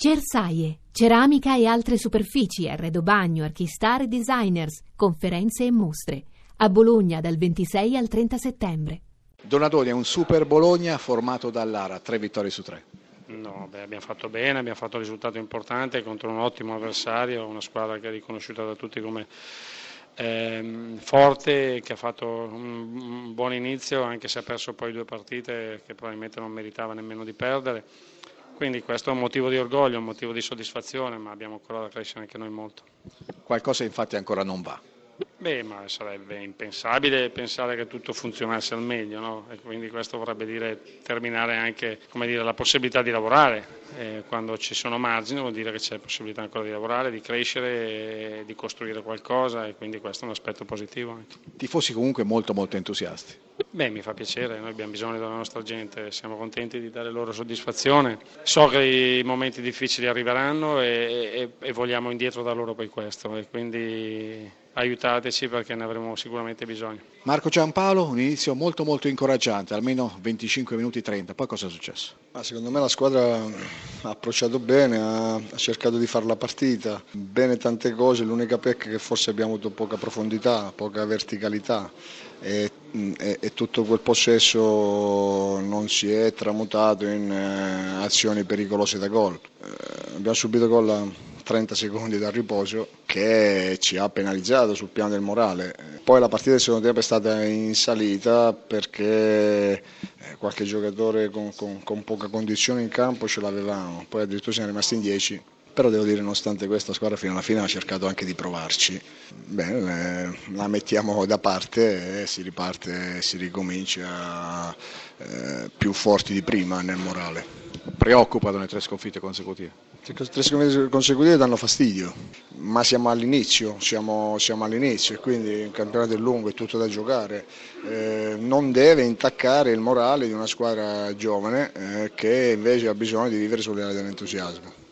Cersaie, ceramica e altre superfici, arredo bagno, archistar e designers, conferenze e mostre. A Bologna dal 26 al 30 settembre. Donatoni è un super Bologna formato dall'Ara, tre vittorie su tre. No, beh, abbiamo fatto bene, abbiamo fatto un risultato importante contro un ottimo avversario, una squadra che è riconosciuta da tutti come ehm, forte, che ha fatto un, un buon inizio anche se ha perso poi due partite che probabilmente non meritava nemmeno di perdere. Quindi questo è un motivo di orgoglio, un motivo di soddisfazione, ma abbiamo ancora da crescere anche noi molto. Qualcosa infatti ancora non va. Beh, ma sarebbe impensabile pensare che tutto funzionasse al meglio, no? E quindi questo vorrebbe dire terminare anche dire, la possibilità di lavorare. E quando ci sono margini vuol dire che c'è possibilità ancora di lavorare, di crescere, di costruire qualcosa e quindi questo è un aspetto positivo anche. Tifosi comunque molto molto entusiasti. Beh, mi fa piacere, noi abbiamo bisogno della nostra gente, siamo contenti di dare loro soddisfazione. So che i momenti difficili arriveranno e, e, e vogliamo indietro da loro poi questo e quindi aiutateci perché ne avremo sicuramente bisogno. Marco Giampaolo, un inizio molto molto incoraggiante, almeno 25 minuti 30, poi cosa è successo? Ma secondo me la squadra ha approcciato bene, ha, cercato di fare la partita, bene tante cose, l'unica pecca è che forse abbiamo avuto poca profondità, poca verticalità e, e, e tutto quel possesso non si è tramutato in eh, azioni pericolose da gol. Eh, abbiamo subito gol 30 secondi dal riposo che ci ha penalizzato sul piano del morale. Poi la partita del secondo tempo è stata in salita perché eh, qualche giocatore con, con, con poca condizione in campo ce l'avevamo, poi addirittura siamo rimasti in 10 però devo dire nonostante questa squadra fino alla fine ha cercato anche di provarci. Bene, eh, la mettiamo da parte e si riparte, si ricomincia eh, più forti di prima nel morale preoccupano le tre sconfitte consecutive? Le tre sconfitte consecutive danno fastidio, ma siamo all'inizio, siamo, siamo all'inizio e quindi il campionato è lungo, è tutto da giocare. Eh, non deve intaccare il morale di una squadra giovane eh, che invece ha bisogno di vivere sulle ali dell'entusiasmo.